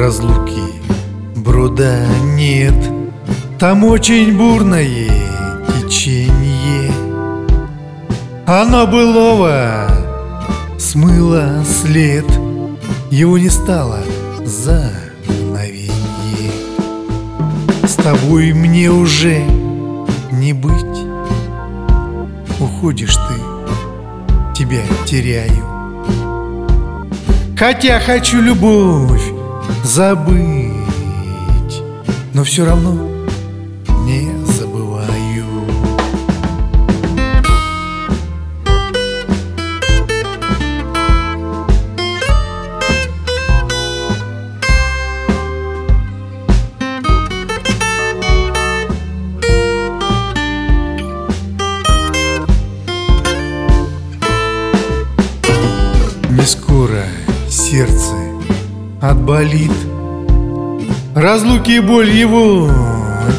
разлуки брода нет. Там очень бурное течение. Оно былого смыло след. Его не стало за мгновенье. С тобой мне уже не быть. Уходишь ты, тебя теряю. Хотя хочу любовь забыть Но все равно не забываю. Не скоро сердце отболит Разлуки и боль его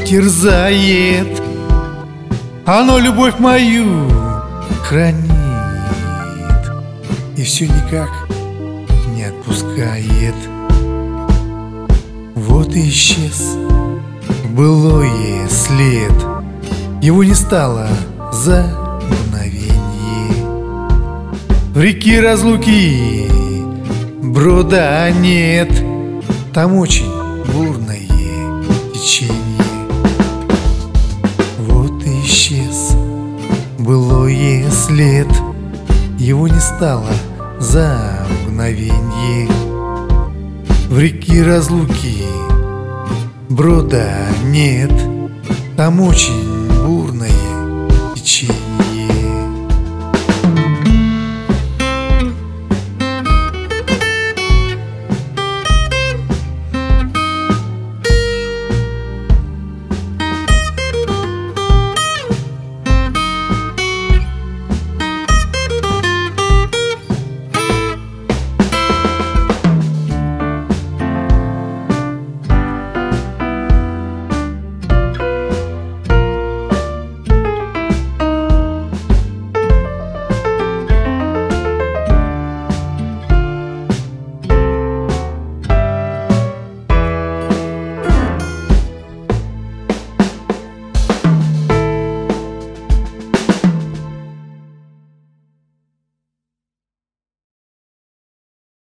терзает. Оно любовь мою хранит. И все никак не отпускает. Вот и исчез былое след. Его не стало за мгновенье в реки разлуки брода нет. Там очень бурное течение. Вот и исчез былое след. Его не стало за мгновенье. В реки разлуки брода нет. Там очень